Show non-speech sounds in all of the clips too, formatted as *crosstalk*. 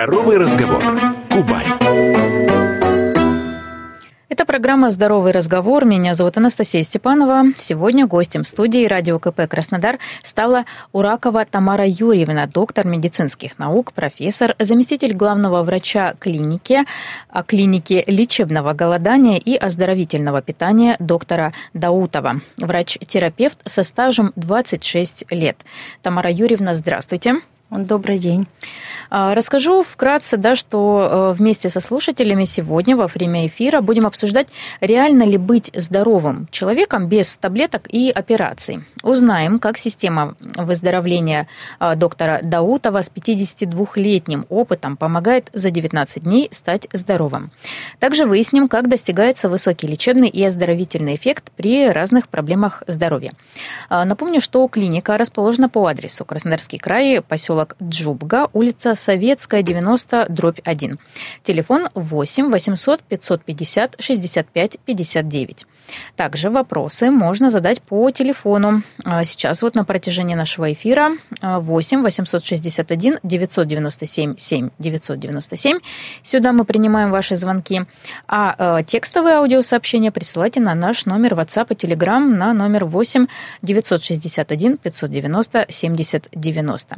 Здоровый разговор. Кубань. Это программа «Здоровый разговор». Меня зовут Анастасия Степанова. Сегодня гостем студии радио КП «Краснодар» стала Уракова Тамара Юрьевна, доктор медицинских наук, профессор, заместитель главного врача клиники, а, клиники лечебного голодания и оздоровительного питания доктора Даутова, врач-терапевт со стажем 26 лет. Тамара Юрьевна, здравствуйте. Добрый день. А, расскажу вкратце, да, что э, вместе со слушателями сегодня во время эфира будем обсуждать, реально ли быть здоровым человеком без таблеток и операций. Узнаем, как система выздоровления а, доктора Даутова с 52-летним опытом помогает за 19 дней стать здоровым. Также выясним, как достигается высокий лечебный и оздоровительный эффект при разных проблемах здоровья. А, напомню, что клиника расположена по адресу Краснодарский край, поселок Джубга, улица Советская, 90, дробь 1. Телефон 8 800 550 65 59. Также вопросы можно задать по телефону. А, сейчас вот на протяжении нашего эфира 8 861 997 7 997. Сюда мы принимаем ваши звонки. А, а текстовые аудиосообщения присылайте на наш номер WhatsApp и Telegram на номер 8 961 590 70 90.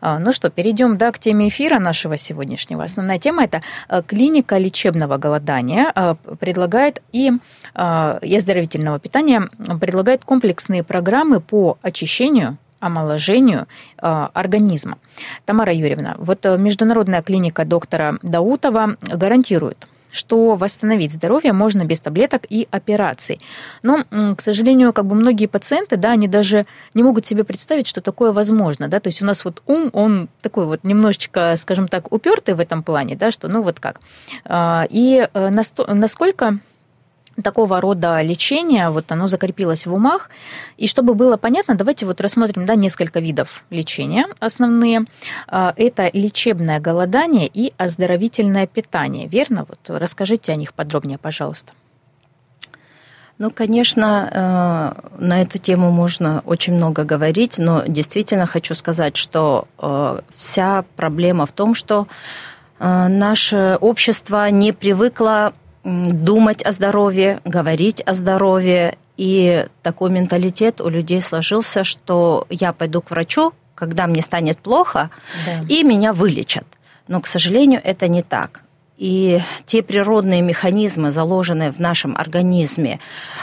Ну что, перейдем да, к теме эфира нашего сегодняшнего. Основная тема – это а, клиника лечебного голодания предлагает и и оздоровительного питания предлагает комплексные программы по очищению омоложению э, организма. Тамара Юрьевна, вот э, международная клиника доктора Даутова гарантирует, что восстановить здоровье можно без таблеток и операций. Но, к сожалению, как бы многие пациенты, да, они даже не могут себе представить, что такое возможно, да, то есть у нас вот ум, он такой вот немножечко, скажем так, упертый в этом плане, да, что ну вот как. А, и э, насколько такого рода лечения, вот оно закрепилось в умах. И чтобы было понятно, давайте вот рассмотрим да, несколько видов лечения основные. А, это лечебное голодание и оздоровительное питание, верно? Вот расскажите о них подробнее, пожалуйста. Ну, конечно, э, на эту тему можно очень много говорить, но действительно хочу сказать, что э, вся проблема в том, что э, наше общество не привыкло думать о здоровье, говорить о здоровье. И такой менталитет у людей сложился, что я пойду к врачу, когда мне станет плохо, да. и меня вылечат. Но, к сожалению, это не так. И те природные механизмы, заложенные в нашем организме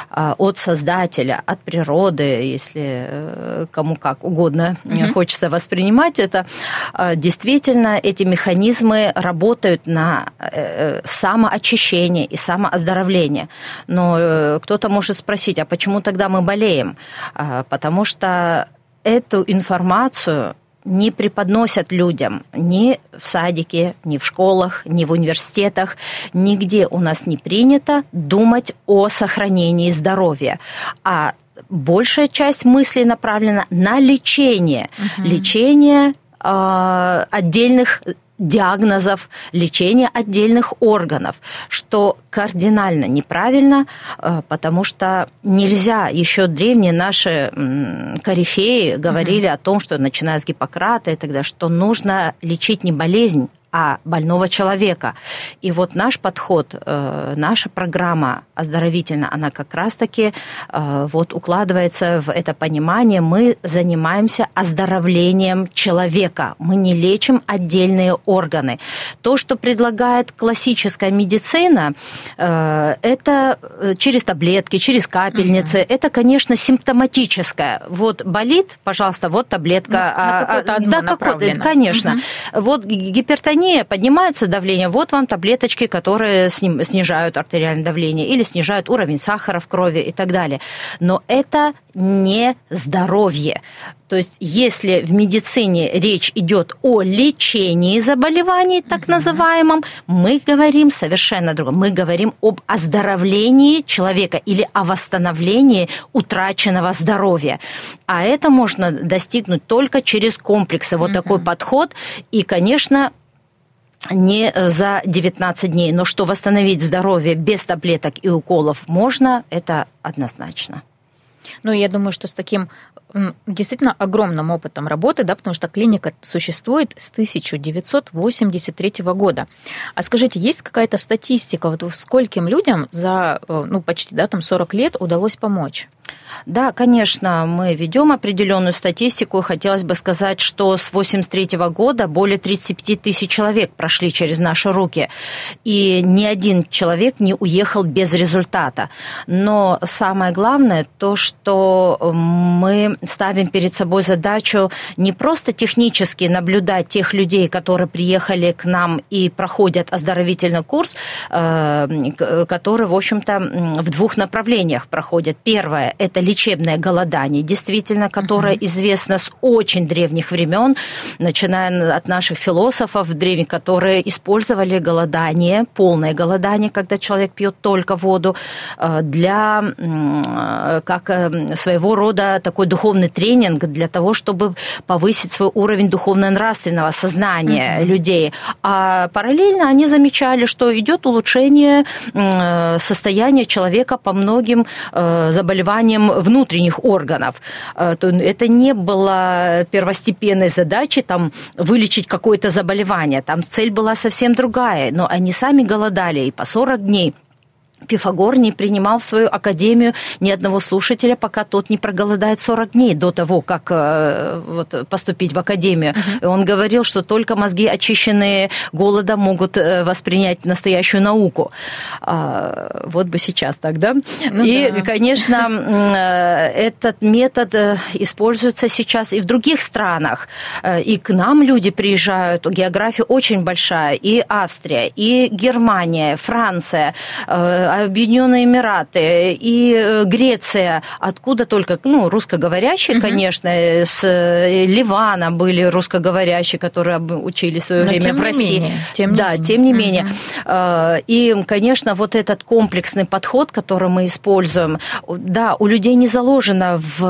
а, от создателя, от природы, если э, кому как угодно mm хочется воспринимать это, а, действительно эти механизмы работают на э, самоочищение и самооздоровление. Но кто-то может спросить, а почему тогда мы болеем? А, потому что эту информацию не преподносят людям ни в садике, ни в школах, ни в университетах. Нигде у нас не принято думать о сохранении здоровья. А большая часть мыслей направлена на лечение. Угу. Лечение э, отдельных диагнозов, лечения отдельных органов, что кардинально неправильно, э, потому что нельзя, еще древние наши корифеи говорили угу. о том, что начиная с Гиппократа и тогда, что нужно лечить не болезнь, а больного человека. И вот наш подход, э, наша программа оздоровительная, она как раз-таки э, вот укладывается в это понимание. Мы занимаемся оздоровлением человека. Мы не лечим отдельные органы. То, что предлагает классическая медицина, э, это через таблетки, через капельницы. Угу. Это, конечно, симптоматическое. Вот болит, пожалуйста, вот таблетка. Ну, на какое-то одно да, какое конечно. Угу. Вот гипертония давление, поднимается давление, вот вам таблеточки, которые снижают артериальное давление или снижают уровень сахара в крови и так далее. Но это не здоровье. То есть, если в медицине речь идет о лечении заболеваний, так угу. называемом, мы говорим совершенно другом. Мы говорим об оздоровлении человека или о восстановлении утраченного здоровья. А это можно достигнуть только через комплексы. Вот угу. такой подход. И, конечно, не за 19 дней. Но что восстановить здоровье без таблеток и уколов можно, это однозначно. Ну, я думаю, что с таким действительно огромным опытом работы, да, потому что клиника существует с 1983 года. А скажите, есть какая-то статистика, вот скольким людям за э, ну, почти да, там 40 лет удалось помочь? Да, конечно, мы ведем определенную статистику. Хотелось бы сказать, что с 1983 года более 35 тысяч человек прошли через наши руки. И ни один человек не уехал без результата. Но самое главное то, что мы ставим перед собой задачу не просто технически наблюдать тех людей, которые приехали к нам и проходят оздоровительный курс, э, который, в общем-то, в двух направлениях проходит. Первое – это лечебное голодание, действительно, которое uh-huh. известно с очень древних времен, начиная от наших философов древних, которые использовали голодание, полное голодание, когда человек пьет только воду, э, для э, как своего рода такой духовный тренинг для того, чтобы повысить свой уровень духовно-нравственного сознания uh-huh. людей. А параллельно они замечали, что идет улучшение состояния человека по многим заболеваниям внутренних органов. Э, это не было первостепенной задачей там, вылечить какое-то заболевание. Там цель была совсем другая. Но они сами голодали и по 40 дней Пифагор не принимал в свою академию ни одного слушателя, пока тот не проголодает 40 дней до того, как э, вот, поступить в академию. Uh-huh. Он говорил, что только мозги, очищенные голодом, могут э, воспринять настоящую науку. А, вот бы сейчас так, да? Ну, и, да. конечно, э, этот метод используется сейчас и в других странах. И к нам люди приезжают, география очень большая, и Австрия, и Германия, Франция, Объединенные Эмираты и э, Греция, откуда только, ну, русскоговорящие, угу. конечно, с э, Ливана были русскоговорящие, которые учились в свое Но время в России. Менее, тем да, не тем не угу. менее. И, конечно, вот этот комплексный подход, который мы используем, да, у людей не заложено в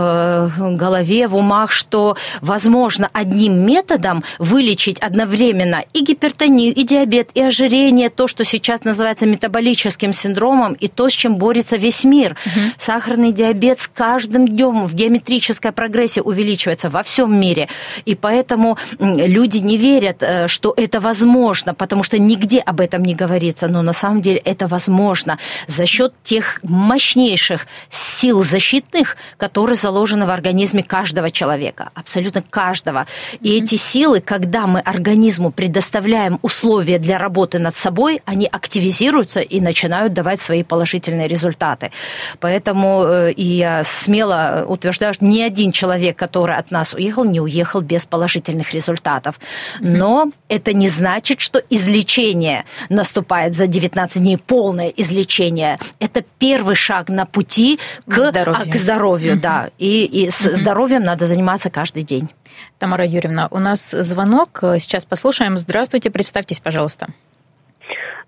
э, голове, в умах, что возможно одним методом вылечить одновременно и гипертонию, и диабет, и ожирение, то, что сейчас называется метаболическим синдромом, синдромом и то, с чем борется весь мир. Угу. Сахарный диабет с каждым днем в геометрической прогрессии увеличивается во всем мире. И поэтому люди не верят, э, что это возможно, потому что нигде об этом не говорится. Но на самом деле это возможно за счет тех мощнейших сил защитных, которые заложены в организме каждого человека, абсолютно каждого. И эти силы, когда мы организму предоставляем условия для работы над собой, они активизируются и начинают давать свои положительные результаты. Поэтому э, и я смело утверждаю, что ни один человек, который от нас уехал, не уехал без положительных результатов. Но это не значит, что излечение наступает за 19 дней, полное излечение. Это первый шаг на пути к, к здоровью. А, к здоровью угу. да. И, и с угу. здоровьем надо заниматься каждый день. Тамара Юрьевна, у нас звонок. Сейчас послушаем. Здравствуйте, представьтесь, пожалуйста.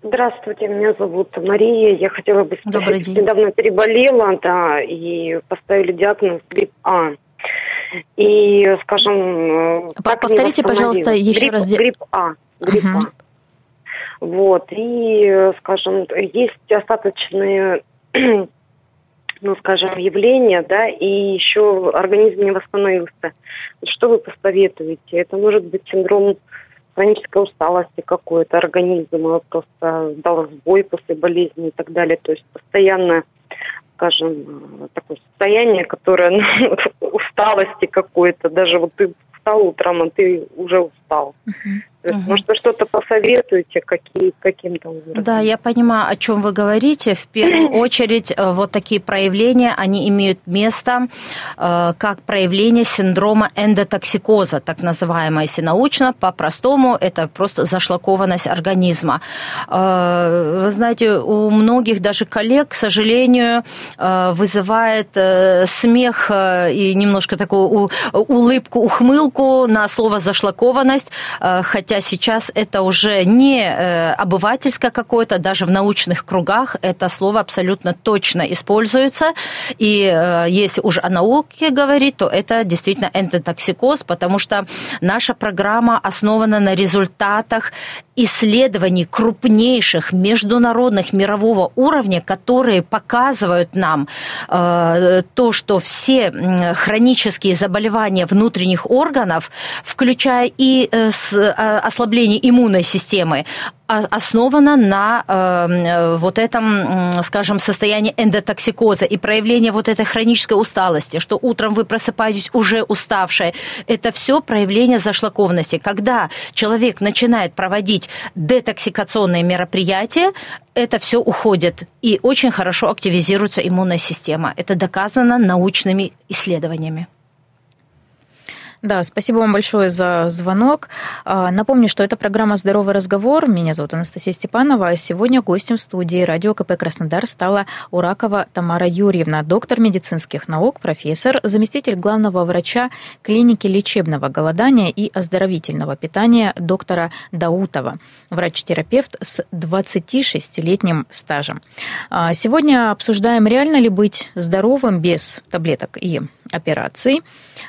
Здравствуйте, меня зовут Мария. Я хотела бы спросить, Добрый день. недавно переболела, да, и поставили диагноз грипп А. И, скажем, повторите, пожалуйста, еще грипп, раз. Грипп А. Грипп угу. А. Вот. И, скажем, есть остаточные, ну, скажем, явления, да, и еще организм не восстановился. Что вы посоветуете? Это может быть синдром хронической усталости какой-то, организм просто дал сбой после болезни и так далее. То есть постоянно, скажем, такое состояние, которое ну, *laughs* усталости какой-то, даже вот ты встал утром, а ты уже устал. Uh-huh. Угу. Может, вы что-то посоветуете какие, каким-то образом? Да, я понимаю, о чем вы говорите. В первую *clears throat* очередь, э, вот такие проявления, они имеют место э, как проявление синдрома эндотоксикоза, так называемое, если научно, по-простому, это просто зашлакованность организма. Э, вы знаете, у многих даже коллег, к сожалению, вызывает смех и немножко такую улыбку, ухмылку на слово зашлакованность, хотя хотя сейчас это уже не обывательское какое-то, даже в научных кругах это слово абсолютно точно используется. И если уже о науке говорить, то это действительно эндотоксикоз, потому что наша программа основана на результатах исследований крупнейших международных мирового уровня, которые показывают нам э, то, что все хронические заболевания внутренних органов, включая и э, с, э, ослабление иммунной системы, основана на э, вот этом, скажем, состоянии эндотоксикоза и проявление вот этой хронической усталости, что утром вы просыпаетесь уже уставшие. Это все проявление зашлакованности. Когда человек начинает проводить детоксикационные мероприятия, это все уходит и очень хорошо активизируется иммунная система. Это доказано научными исследованиями. Да, спасибо вам большое за звонок. А, напомню, что это программа «Здоровый разговор». Меня зовут Анастасия Степанова. Сегодня гостем студии радио КП «Краснодар» стала Уракова Тамара Юрьевна, доктор медицинских наук, профессор, заместитель главного врача клиники лечебного голодания и оздоровительного питания доктора Даутова, врач-терапевт с 26-летним стажем. А, сегодня обсуждаем, реально ли быть здоровым без таблеток и операций.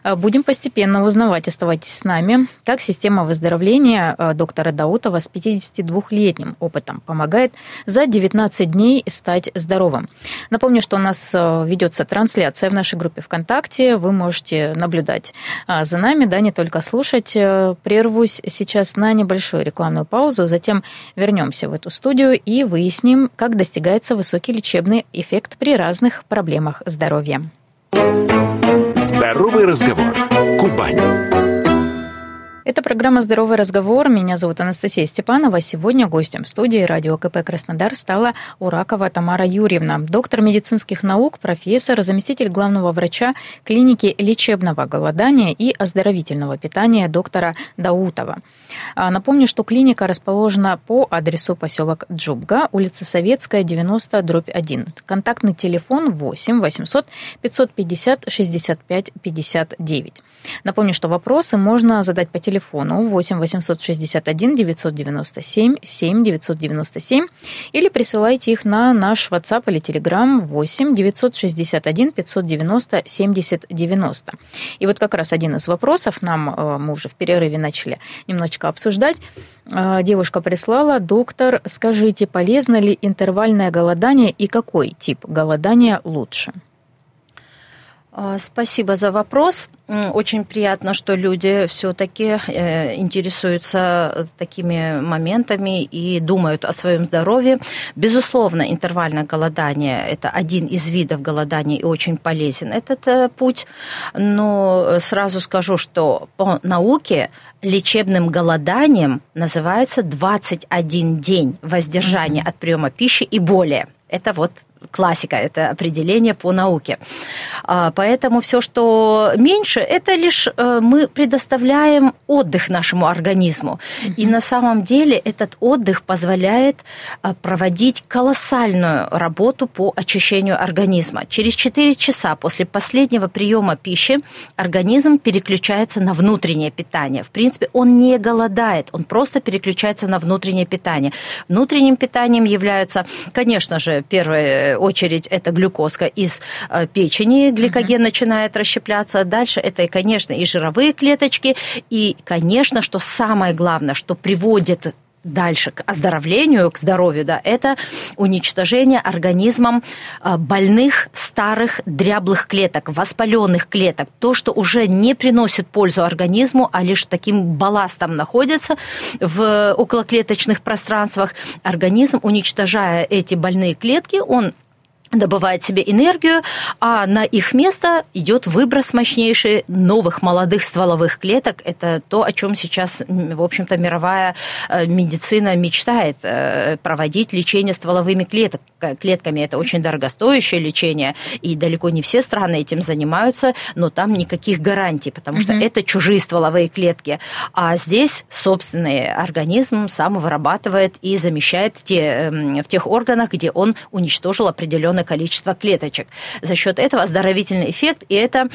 А, будем постепенно узнавать, оставайтесь с нами, как система выздоровления а, доктора Даутова с 52-летним опытом помогает за 19 дней стать здоровым. Напомню, что у нас а, ведется трансляция в нашей группе ВКонтакте. Вы можете наблюдать за нами, да, не только слушать. Прервусь сейчас на небольшую рекламную паузу, затем вернемся в эту студию и выясним, как достигается высокий лечебный эффект при разных проблемах здоровья. Здоровый разговор. Кубань. Это программа «Здоровый разговор». Меня зовут Анастасия Степанова. Сегодня гостем студии радио КП «Краснодар» стала Уракова Тамара Юрьевна, доктор медицинских наук, профессор, заместитель главного врача клиники лечебного голодания и оздоровительного питания доктора Даутова. А, напомню, что клиника расположена по адресу поселок Джубга, улица Советская, 90, дробь 1. Контактный телефон 8 800 550 65 59. Напомню, что вопросы можно задать по телефону 8 861 997 7 997 или присылайте их на наш WhatsApp или Telegram 8 961 590 70 90. И вот как раз один из вопросов нам э, мы уже в перерыве начали немножечко обсуждать. Э, девушка прислала, доктор, скажите, полезно ли интервальное голодание и какой тип голодания лучше? А, спасибо за вопрос. Очень приятно, что люди все-таки э, интересуются такими моментами и думают о своем здоровье. Безусловно, интервальное голодание – это один из видов голодания и очень полезен этот э, путь. Но сразу скажу, что по науке лечебным голоданием называется 21 день воздержания от приема пищи и более. Это вот классика, это определение по науке. А, поэтому все, что меньше, это лишь э, мы предоставляем отдых нашему организму. Угу. И на самом деле этот отдых позволяет э, проводить колоссальную работу по очищению организма. Через 4 часа после последнего приема пищи организм переключается на внутреннее питание. В принципе, он не голодает, он просто переключается на внутреннее питание. Внутренним питанием являются, конечно же, первое очередь это глюкозка из э, печени, гликоген угу. начинает расщепляться. Дальше это, конечно, и жировые клеточки. И, конечно, что самое главное, что приводит дальше к оздоровлению, к здоровью, да, это уничтожение организмом э, больных, старых, дряблых клеток, воспаленных клеток. То, что уже не приносит пользу организму, а лишь таким балластом находится в околоклеточных пространствах, организм, уничтожая эти больные клетки, он добывает себе энергию, а на их место идет выброс мощнейший новых молодых стволовых клеток. Это то, о чем сейчас, в общем-то, мировая э, медицина мечтает э, проводить лечение стволовыми клеток, клетками. Это очень дорогостоящее лечение, и далеко не все страны этим занимаются, но там никаких гарантий, потому что mm-hmm. это чужие стволовые клетки. А здесь собственный организм сам вырабатывает и замещает те, эм, в тех органах, где он уничтожил определенные огромное количество клеточек. За счет этого оздоровительный эффект, и это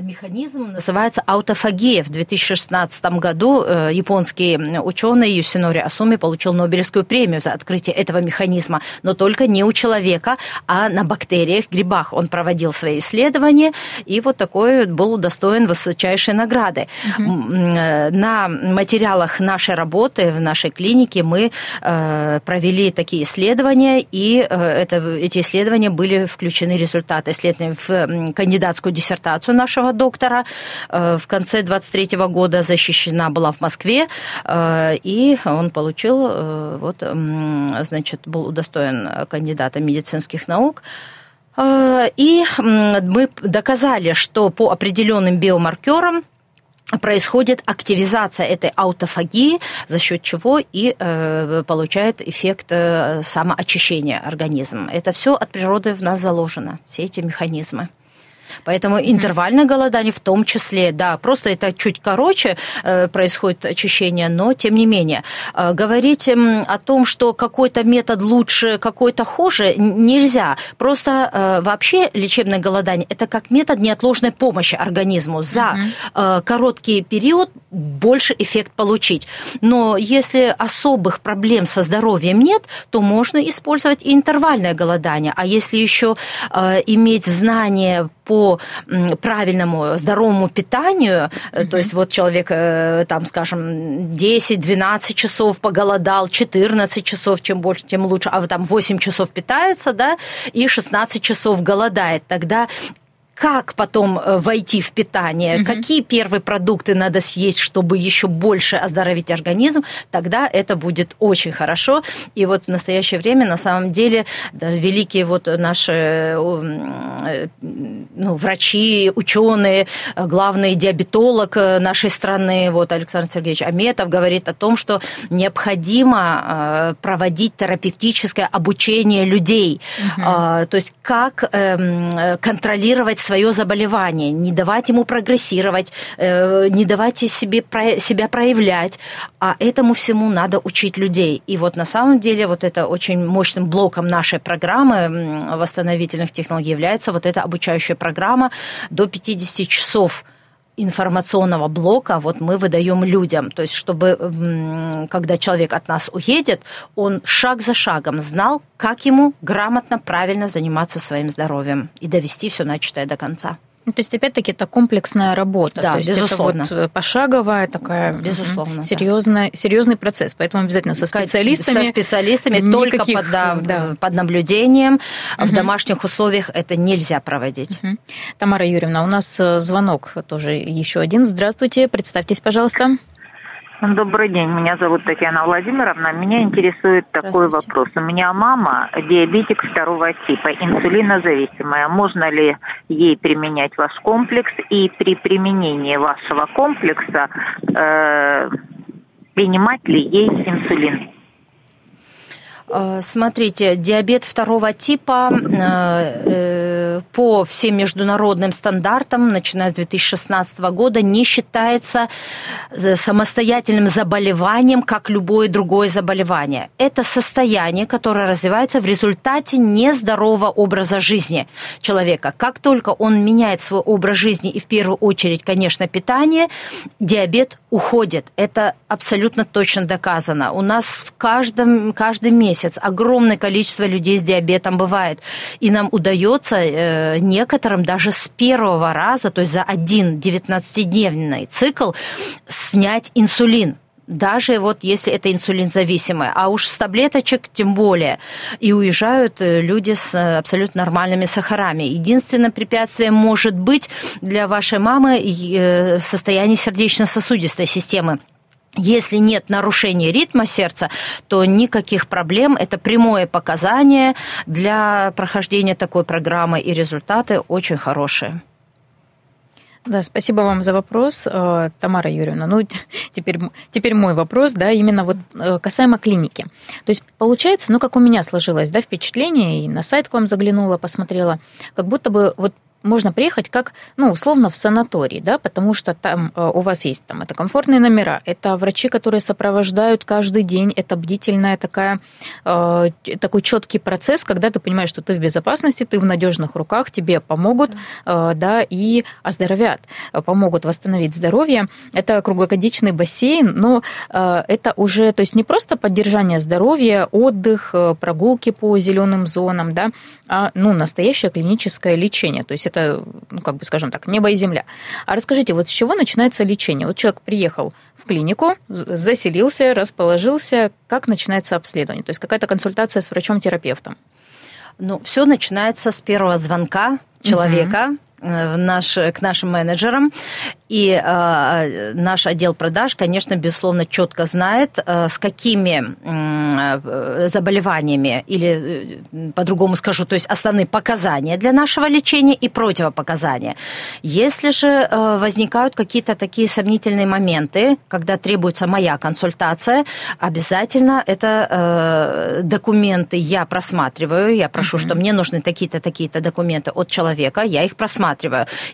механизм называется аутофагия. В 2016 году японский ученый Юсинори Асуми получил Нобелевскую премию за открытие этого механизма, но только не у человека, а на бактериях, грибах. Он проводил свои исследования, и вот такой был удостоен высочайшей награды. Угу. На материалах нашей работы в нашей клинике мы э, провели такие исследования, и э, это, эти исследования были включены результаты исследований в кандидатскую диссертацию нашего доктора. В конце 23 года защищена была в Москве, и он получил, вот, значит, был удостоен кандидата медицинских наук. И мы доказали, что по определенным биомаркерам происходит активизация этой аутофагии, за счет чего и э, получает эффект э, самоочищения организма. Это все от природы в нас заложено, все эти механизмы. Поэтому интервальное голодание в том числе, да, просто это чуть короче э, происходит очищение, но тем не менее. Э, говорить о том, что какой-то метод лучше, какой-то хуже, нельзя. Просто э, вообще лечебное голодание – это как метод неотложной помощи организму. За угу. короткий период больше эффект получить. Но если особых проблем со здоровьем нет, то можно использовать и интервальное голодание. А если еще иметь знания по правильному здоровому питанию, mm-hmm. то есть вот человек, э, там, скажем, 10-12 часов поголодал, 14 часов, чем больше, тем лучше, а там 8 часов питается, да, и 16 часов голодает, тогда как потом э, войти в питание, угу. какие первые продукты надо съесть, чтобы еще больше оздоровить организм, тогда это будет очень хорошо. И вот в настоящее время на самом деле да, великие вот наши э, ну, врачи, ученые, главный диабетолог э, нашей страны, вот Александр Сергеевич Аметов говорит о том, что необходимо проводить терапевтическое обучение людей, угу. то есть как эм, контролировать свое заболевание, не давать ему прогрессировать, э, не давать себе, себя проявлять. А этому всему надо учить людей. И вот на самом деле вот это очень мощным блоком нашей программы восстановительных технологий является вот эта обучающая программа до 50 часов информационного блока вот мы выдаем людям. То есть, чтобы, когда человек от нас уедет, он шаг за шагом знал, как ему грамотно, правильно заниматься своим здоровьем и довести все начатое до конца. Ну, то есть, опять-таки, это комплексная работа. Да, то есть безусловно. Это вот пошаговая такая безусловно, серьезная, да. серьезный процесс. Поэтому обязательно со специалистами. Со специалистами, только под, да, да. под наблюдением. Угу. В домашних условиях это нельзя проводить. Угу. Тамара Юрьевна, у нас э, звонок тоже еще один. Здравствуйте, представьтесь, пожалуйста. Добрый день, меня зовут Татьяна Владимировна. Меня интересует такой вопрос. У меня мама диабетик второго типа, инсулинозависимая. Можно ли ей применять ваш комплекс? И при применении вашего комплекса э, принимать ли ей инсулин? Э, смотрите, диабет второго типа э, э, по всем международным стандартам, начиная с 2016 года, не считается самостоятельным заболеванием, как любое другое заболевание. Это состояние, которое развивается в результате нездорового образа жизни человека. Как только он меняет свой образ жизни, и в первую очередь, конечно, питание, диабет уходит. Это абсолютно точно доказано. У нас в каждом, каждый месяц месяц огромное количество людей с диабетом бывает. И нам удается э, некоторым даже с первого раза, то есть за один 19-дневный цикл, снять инсулин даже вот если это инсулинзависимое, а уж с таблеточек тем более. И уезжают э, люди с э, абсолютно нормальными сахарами. Единственным препятствием может быть для вашей мамы состояние сердечно-сосудистой системы. Если нет нарушения ритма сердца, то никаких проблем. Это прямое показание для прохождения такой программы, и результаты очень хорошие. Да, спасибо вам за вопрос, э, Тамара Юрьевна. Ну, *laughs* теперь, теперь мой вопрос, да, именно вот э, касаемо клиники. То есть, получается, ну, как у меня сложилось, да, впечатление, и на сайт к вам заглянула, посмотрела, как будто бы вот можно приехать как, ну, условно, в санаторий, да, потому что там э, у вас есть там это комфортные номера, это врачи, которые сопровождают каждый день, это бдительная такая, э, такой четкий процесс, когда ты понимаешь, что ты в безопасности, ты в надежных руках, тебе помогут, э, да, и оздоровят, помогут восстановить здоровье. Это круглогодичный бассейн, но это уже, то есть не просто поддержание здоровья, отдых, прогулки по зеленым зонам, да, а, ну, настоящее клиническое лечение. То есть это, ну, как бы, скажем так, небо и земля. А расскажите, вот с чего начинается лечение? Вот человек приехал в клинику, заселился, расположился, как начинается обследование? То есть какая-то консультация с врачом-терапевтом? Ну, все начинается с первого звонка человека, угу в наш, к нашим менеджерам. И э, наш отдел продаж, конечно, безусловно, четко знает, э, с какими э, заболеваниями, или э, по-другому скажу, то есть основные показания для нашего лечения и противопоказания. Если же э, возникают какие-то такие сомнительные моменты, когда требуется моя консультация, обязательно это э, документы я просматриваю, я прошу, mm-hmm. что мне нужны такие-то, такие-то документы от человека, я их просматриваю.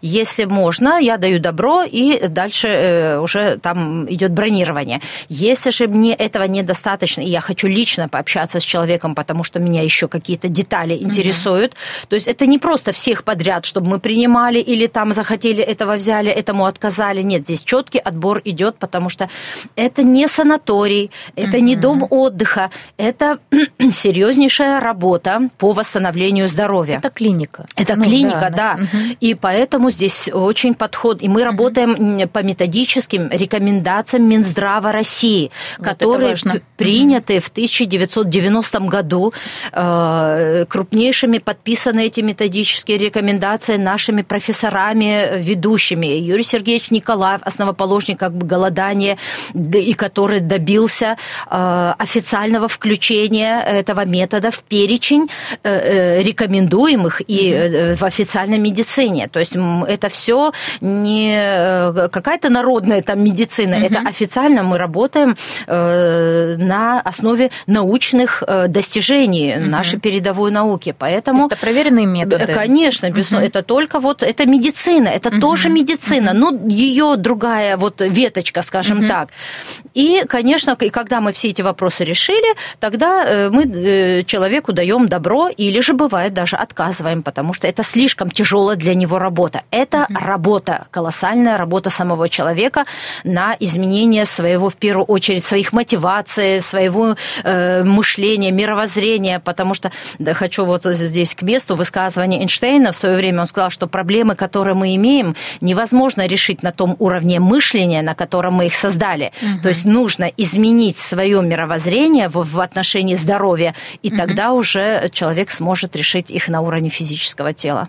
Если можно, я даю добро, и дальше э, уже там идет бронирование. Если же мне этого недостаточно, и я хочу лично пообщаться с человеком, потому что меня еще какие-то детали интересуют, угу. то есть это не просто всех подряд, чтобы мы принимали или там захотели этого взяли, этому отказали. Нет, здесь четкий отбор идет, потому что это не санаторий, это угу. не дом отдыха, это *clears throat* серьезнейшая работа по восстановлению здоровья. Это клиника. Это ну, клиника, да. да. Угу. И поэтому здесь очень подход. И мы работаем по методическим рекомендациям Минздрава России, вот которые приняты в 1990 году э, крупнейшими, подписаны эти методические рекомендации нашими профессорами ведущими. Юрий Сергеевич Николаев, основоположник как бы голодания, и который добился э, официального включения этого метода в перечень э, рекомендуемых и в официальной медицине. То есть это все не Э, какая-то народная там медицина. Угу. Это официально мы работаем э, на основе научных э, достижений угу. нашей передовой науки. Поэтому... это проверенные методы. Конечно, угу. это только вот, это медицина, это угу. тоже медицина, но ее другая вот веточка, скажем угу. так. И, конечно, и когда мы все эти вопросы решили, тогда мы человеку даем добро или же бывает даже отказываем, потому что это слишком тяжелая для него работа. Это угу. работа колоссальная работа самого человека на изменение своего, в первую очередь, своих мотиваций, своего э, мышления, мировоззрения, потому что да, хочу вот здесь к месту высказывания Эйнштейна в свое время, он сказал, что проблемы, которые мы имеем, невозможно решить на том уровне мышления, на котором мы их создали. Угу. То есть нужно изменить свое мировоззрение в, в отношении здоровья, и угу. тогда уже человек сможет решить их на уровне физического тела.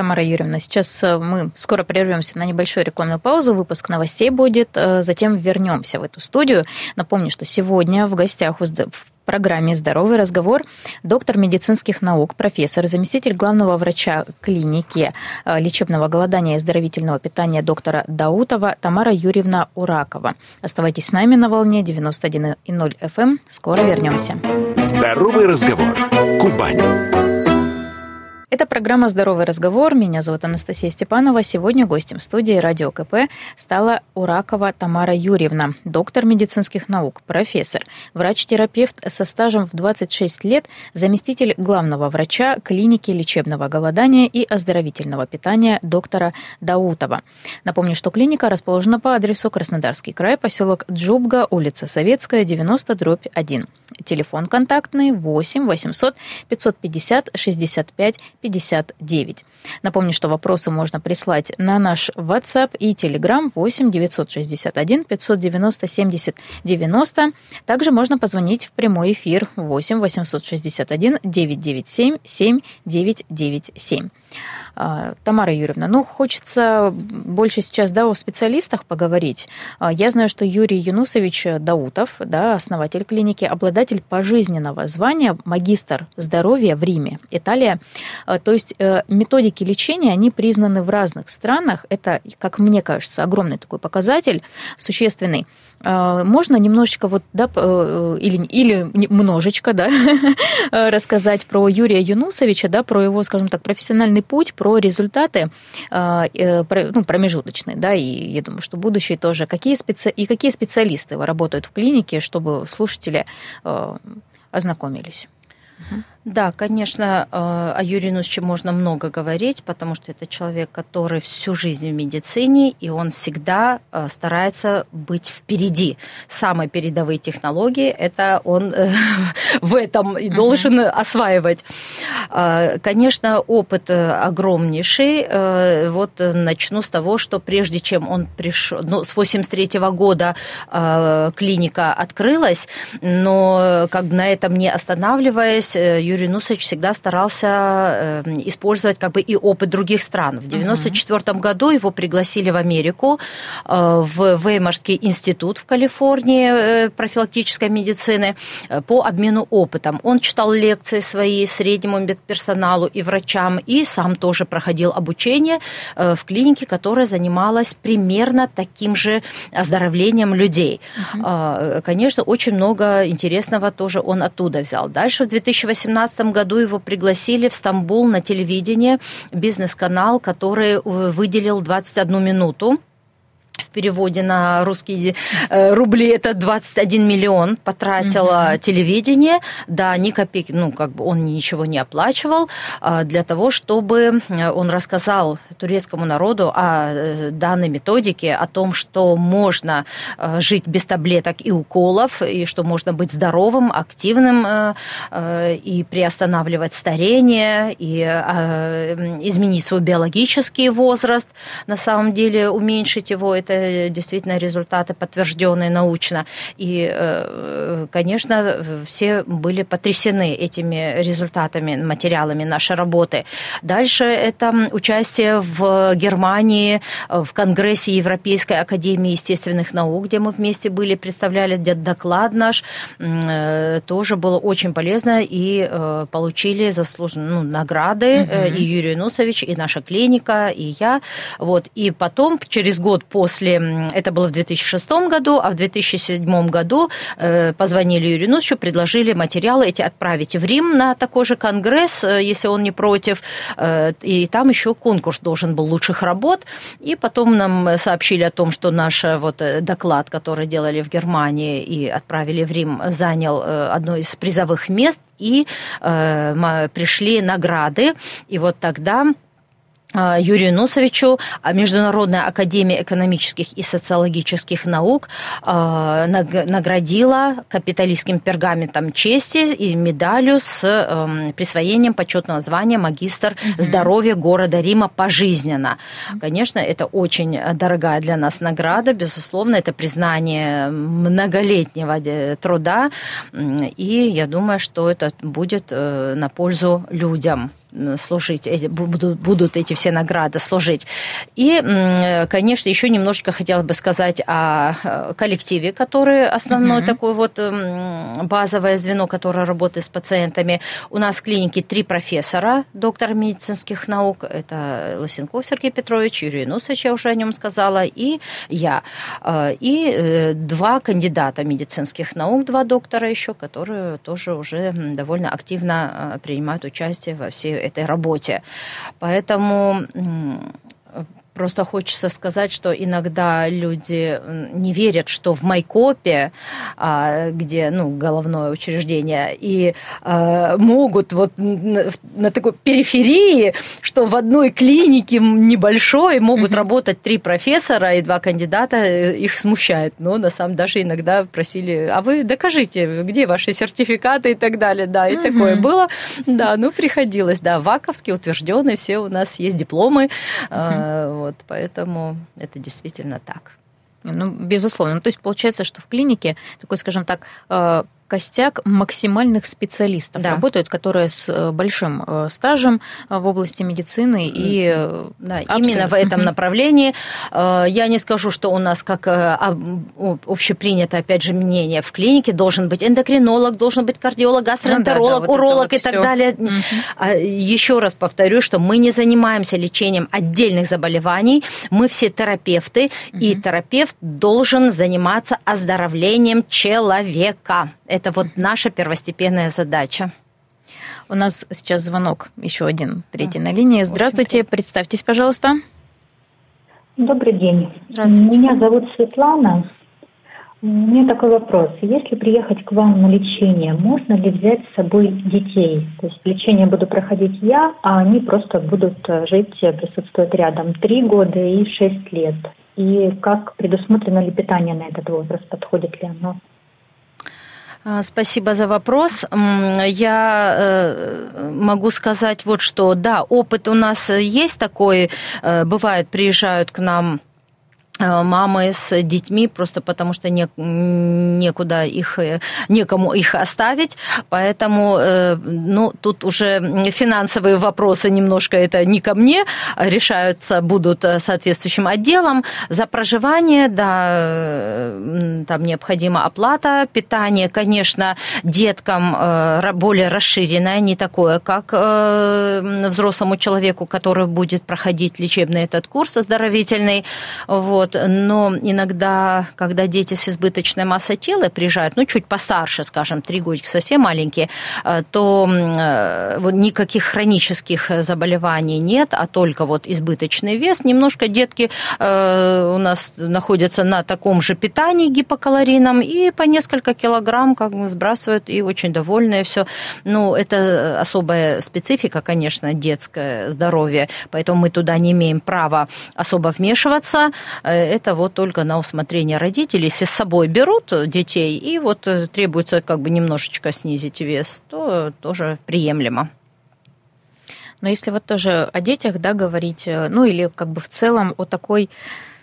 Тамара Юрьевна, сейчас э, мы скоро прервемся на небольшую рекламную паузу, выпуск новостей будет, э, затем вернемся в эту студию. Напомню, что сегодня в гостях в программе «Здоровый разговор» доктор медицинских наук, профессор, заместитель главного врача клиники э, лечебного голодания и оздоровительного питания доктора Даутова Тамара Юрьевна Уракова. Оставайтесь с нами на волне 91.0 FM. Эм. Скоро вернемся. «Здоровый разговор». Кубань. Это программа «Здоровый разговор». Меня зовут Анастасия Степанова. Сегодня гостем студии «Радио КП» стала Уракова Тамара Юрьевна, доктор медицинских наук, профессор, врач-терапевт со стажем в 26 лет, заместитель главного врача клиники лечебного голодания и оздоровительного питания доктора Даутова. Напомню, что клиника расположена по адресу Краснодарский край, поселок Джубга, улица Советская, 90, дробь 1. Телефон контактный 8 800 550 65 59. Напомню, что вопросы можно прислать на наш WhatsApp и Telegram 8 961 590 70 90. Также можно позвонить в прямой эфир 8 861 997 7997. А, Тамара Юрьевна, ну, хочется больше сейчас, да, о специалистах поговорить. А, я знаю, что Юрий Юнусович Даутов, да, основатель клиники, обладатель пожизненного звания магистр здоровья в Риме, Италия. А, то есть э, методики лечения, они признаны в разных странах. Это, как мне кажется, огромный такой показатель, существенный. Можно немножечко вот, да, э, или, или немножечко, да, *laughs* рассказать про Юрия Юнусовича, да, про его, скажем так, профессиональный путь, про результаты ну, промежуточные, да, и я думаю, что будущее тоже. Какие специ... И какие специалисты работают в клинике, чтобы слушатели ознакомились? Да, конечно, э, о Юрию Нусовиче можно много говорить, потому что это человек, который всю жизнь в медицине, и он всегда э, старается быть впереди. Самые передовые технологии, это он э, *laughs* в этом и должен uh-huh. осваивать. Конечно, опыт огромнейший. Вот начну с того, что прежде чем он пришел, ну, с 83 года клиника открылась, но как на этом не останавливаясь, Юрий Нусович всегда старался э, использовать как бы и опыт других стран. В 1994 угу. году его пригласили в Америку, э, в Веймарский институт в Калифорнии э, профилактической медицины по обмену опытом. Он читал лекции свои среднему медперсоналу и врачам, и сам тоже проходил обучение в клинике, которая занималась примерно таким же оздоровлением людей. Угу. Конечно, очень много интересного тоже он оттуда взял. Дальше в 2018 2017 году его пригласили в Стамбул на телевидение, бизнес-канал, который э, выделил 21 минуту в переводе на русские э, рубли это 21 миллион потратило угу. телевидение, да, ни копейки, ну, как бы он ничего не оплачивал, а, для того, чтобы э, он рассказал турецкому народу о э, данной методике, о том, что можно жить без таблеток и уколов, и что можно быть здоровым, активным и приостанавливать старение, и изменить свой биологический возраст, на самом деле уменьшить его, это действительно результаты подтвержденные научно. И, э, конечно, все были потрясены этими результатами, материалами нашей работы. Дальше это участие в Германии, в Конгрессе Европейской Академии естественных наук, где мы вместе были, представляли доклад наш. Э, тоже было очень полезно и э, получили заслуженные ну, награды угу. и Юрий Нусович, и наша клиника, и я. Вот. И потом, через год после после, это было в 2006 году, а в 2007 году э, позвонили Юрию Нусовичу, предложили материалы эти отправить в Рим на такой же конгресс, э, если он не против, э, и там еще конкурс должен был лучших работ, и потом нам сообщили о том, что наш вот доклад, который делали в Германии и отправили в Рим, занял одно из призовых мест, и пришли награды, и вот тогда Юрию Носовичу а, Международная академия экономических и социологических наук а, наградила капиталистским пергаментом чести и медалью с эм, присвоением почетного звания магистр здоровья города Рима пожизненно. Конечно, это очень дорогая для нас награда, безусловно, это признание многолетнего э, труда, и я думаю, что это будет э, на пользу людям служить, будут, будут эти все награды служить. И, конечно, еще немножечко хотела бы сказать о э, коллективе, который основное mm-hmm. такое вот базовое звено, которое работает с пациентами. У нас в клинике три профессора, доктор медицинских наук, это Лысенков Сергей Петрович, Юрий Нусович, я уже о нем сказала, и я. Э, и э, два кандидата медицинских наук, два доктора еще, которые тоже уже довольно активно принимают участие во всей этой работе. Поэтому Просто хочется сказать, что иногда люди не верят, что в Майкопе, а, где ну, головное учреждение, и а, могут вот на такой периферии, что в одной клинике небольшой могут mm-hmm. работать три профессора и два кандидата, э, их смущает. Но на самом даже иногда просили, а вы докажите, где ваши сертификаты и так далее. Да, и mm-hmm. такое было. Да, ну приходилось. Да, ваковские утвержденные, все у нас есть дипломы. Mm-hmm. Вот, поэтому это действительно так. Ну, безусловно. Ну, то есть получается, что в клинике такой, скажем так, э, костяк максимальных специалистов да. работают, которые с э, большим э, стажем э, в области медицины и да, именно в этом направлении. Я не скажу, что у нас как общепринято, опять же, мнение в клинике должен быть эндокринолог, должен быть кардиолог, гастроэнтеролог, ну, да, да, вот уролог вот и так далее. Угу. Еще раз повторю, что мы не занимаемся лечением отдельных заболеваний, мы все терапевты, угу. и терапевт должен заниматься оздоровлением человека. Это вот наша первостепенная задача. У нас сейчас звонок, еще один, третий на линии. Здравствуйте, представьтесь, пожалуйста. Добрый день. Здравствуйте. Меня зовут Светлана. У меня такой вопрос. Если приехать к вам на лечение, можно ли взять с собой детей? То есть лечение буду проходить я, а они просто будут э, жить, э, присутствовать рядом три года и шесть лет. И как предусмотрено ли питание на этот возраст? Подходит ли оно? А, спасибо за вопрос. Я э, могу сказать вот что. Да, опыт у нас есть такой. Бывает, приезжают к нам Э, мамы с детьми, просто потому что не, некуда их, э, некому их оставить. Поэтому, э, ну, тут уже финансовые вопросы немножко это не ко мне, решаются будут соответствующим отделом. За проживание, да, там необходима оплата, питание, конечно, деткам более расширенное, не такое, как взрослому человеку, который будет проходить лечебный этот курс оздоровительный. Вот вот, но иногда, когда дети с избыточной массой тела приезжают, ну, чуть постарше, скажем, три годика, совсем маленькие, э, то э, вот никаких хронических заболеваний нет, а только вот избыточный вес. Немножко детки э, у нас находятся на таком же питании гипокалорийном и по несколько килограмм как бы сбрасывают и очень довольные все. Ну, это особая специфика, конечно, детское здоровье, поэтому мы туда не имеем права особо вмешиваться это вот только на усмотрение родителей. Если с собой берут детей и вот э, требуется как бы немножечко снизить вес, то тоже приемлемо. Но если вот тоже о детях, да, говорить, э, ну или как бы в целом о такой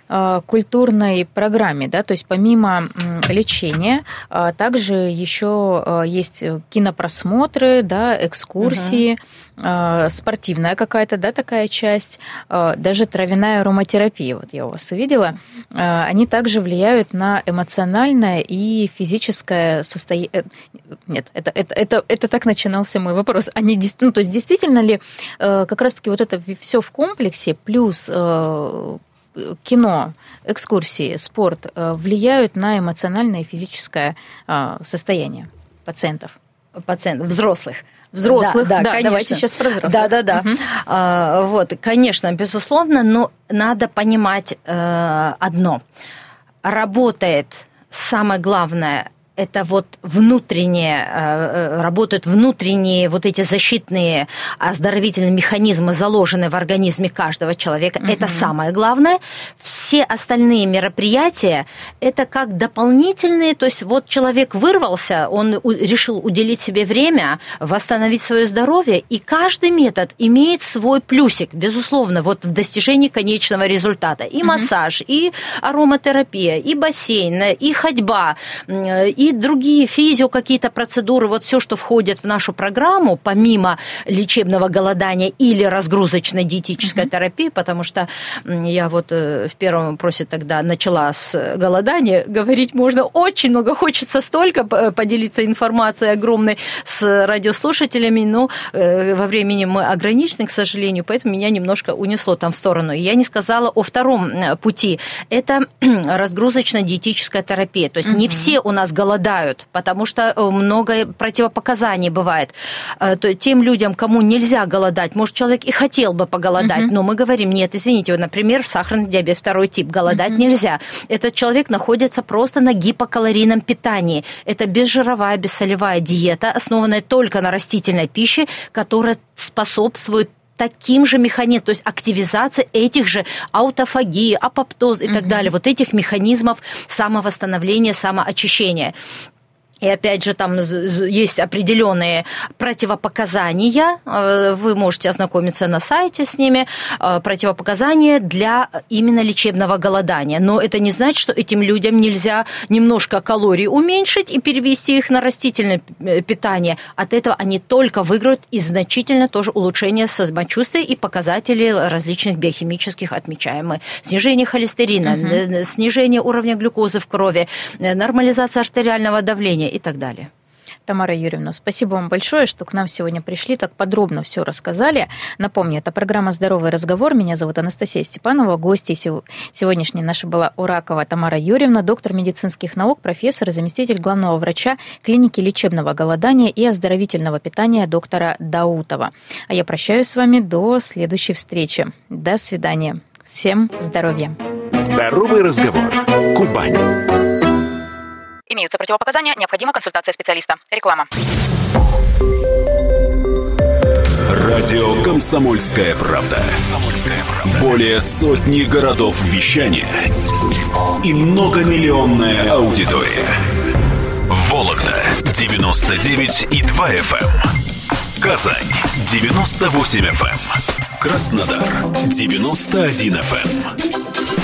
культурной программе, да, то есть помимо лечения, э, также еще э, есть кинопросмотры, да, экскурсии, угу. спортивная какая-то, да, такая часть, даже травяная ароматерапия, вот я у вас увидела, они также влияют на эмоциональное и физическое состояние. Нет, это, это, это, это так начинался мой вопрос. Они, ну, то есть действительно ли как раз-таки вот это все в комплексе, плюс кино, экскурсии, спорт э, влияют на эмоциональное и физическое э, состояние пациентов? Пациентов, взрослых. Взрослых, да, да, да конечно. давайте сейчас про взрослых. Да, да, да. Угу. А, вот, конечно, безусловно, но надо понимать э, одно. Работает самое главное это вот внутренние, э, э, работают внутренние вот эти защитные оздоровительные механизмы, заложенные в организме каждого человека. Угу. Это самое главное. Все остальные мероприятия это как дополнительные, то есть вот человек вырвался, он решил уделить себе время, восстановить свое здоровье, и каждый метод имеет свой плюсик, безусловно, вот в достижении конечного результата. И угу. массаж, и ароматерапия, и бассейн, и ходьба, и и другие физио какие-то процедуры, вот все, что входит в нашу программу, помимо лечебного голодания или разгрузочной диетической mm-hmm. терапии, потому что я вот э, в первом вопросе тогда начала с голодания, говорить можно очень много, хочется столько поделиться информацией огромной с радиослушателями, но э, во времени мы ограничены, к сожалению, поэтому меня немножко унесло там в сторону. Я не сказала о втором пути. Это *clears throat* разгрузочно-диетическая терапия. То есть mm-hmm. не все у нас голодают голодают, потому что э, много противопоказаний бывает. Э, то Тем людям, кому нельзя голодать, может, человек и хотел бы поголодать, угу. но мы говорим, нет, извините, вот, например, сахарный диабет второй тип, голодать угу. нельзя. Этот человек находится просто на гипокалорийном питании. Это безжировая, бессолевая диета, основанная только на растительной пище, которая способствует таким же механизмом, то есть активизация этих же аутофагии, апоптоз и угу. так далее, вот этих механизмов самовосстановления, самоочищения. И опять же, там есть определенные противопоказания. Э, вы можете ознакомиться на сайте с ними. Э, противопоказания для именно лечебного голодания. Но это не значит, что этим людям нельзя немножко калорий уменьшить и перевести их на растительное э, питание. От этого они только выиграют и значительно тоже улучшение самочувствия и показатели различных биохимических отмечаемых. Снижение холестерина, угу. снижение уровня глюкозы в крови, нормализация артериального давления и так далее. Тамара Юрьевна, спасибо вам большое, что к нам сегодня пришли, так подробно все рассказали. Напомню, это программа «Здоровый разговор». Меня зовут Анастасия Степанова. Гостьей сегодняшней нашей была Уракова Тамара Юрьевна, доктор медицинских наук, профессор и заместитель главного врача клиники лечебного голодания и оздоровительного питания доктора Даутова. А я прощаюсь с вами до следующей встречи. До свидания. Всем здоровья. Здоровый разговор. Кубань. Имеются противопоказания, необходима консультация специалиста. Реклама. Радио «Комсомольская правда». Более сотни городов вещания и многомиллионная аудитория. Вологда 99 и 2 FM. Эм. Казань 98 FM. Эм. Краснодар 91 FM.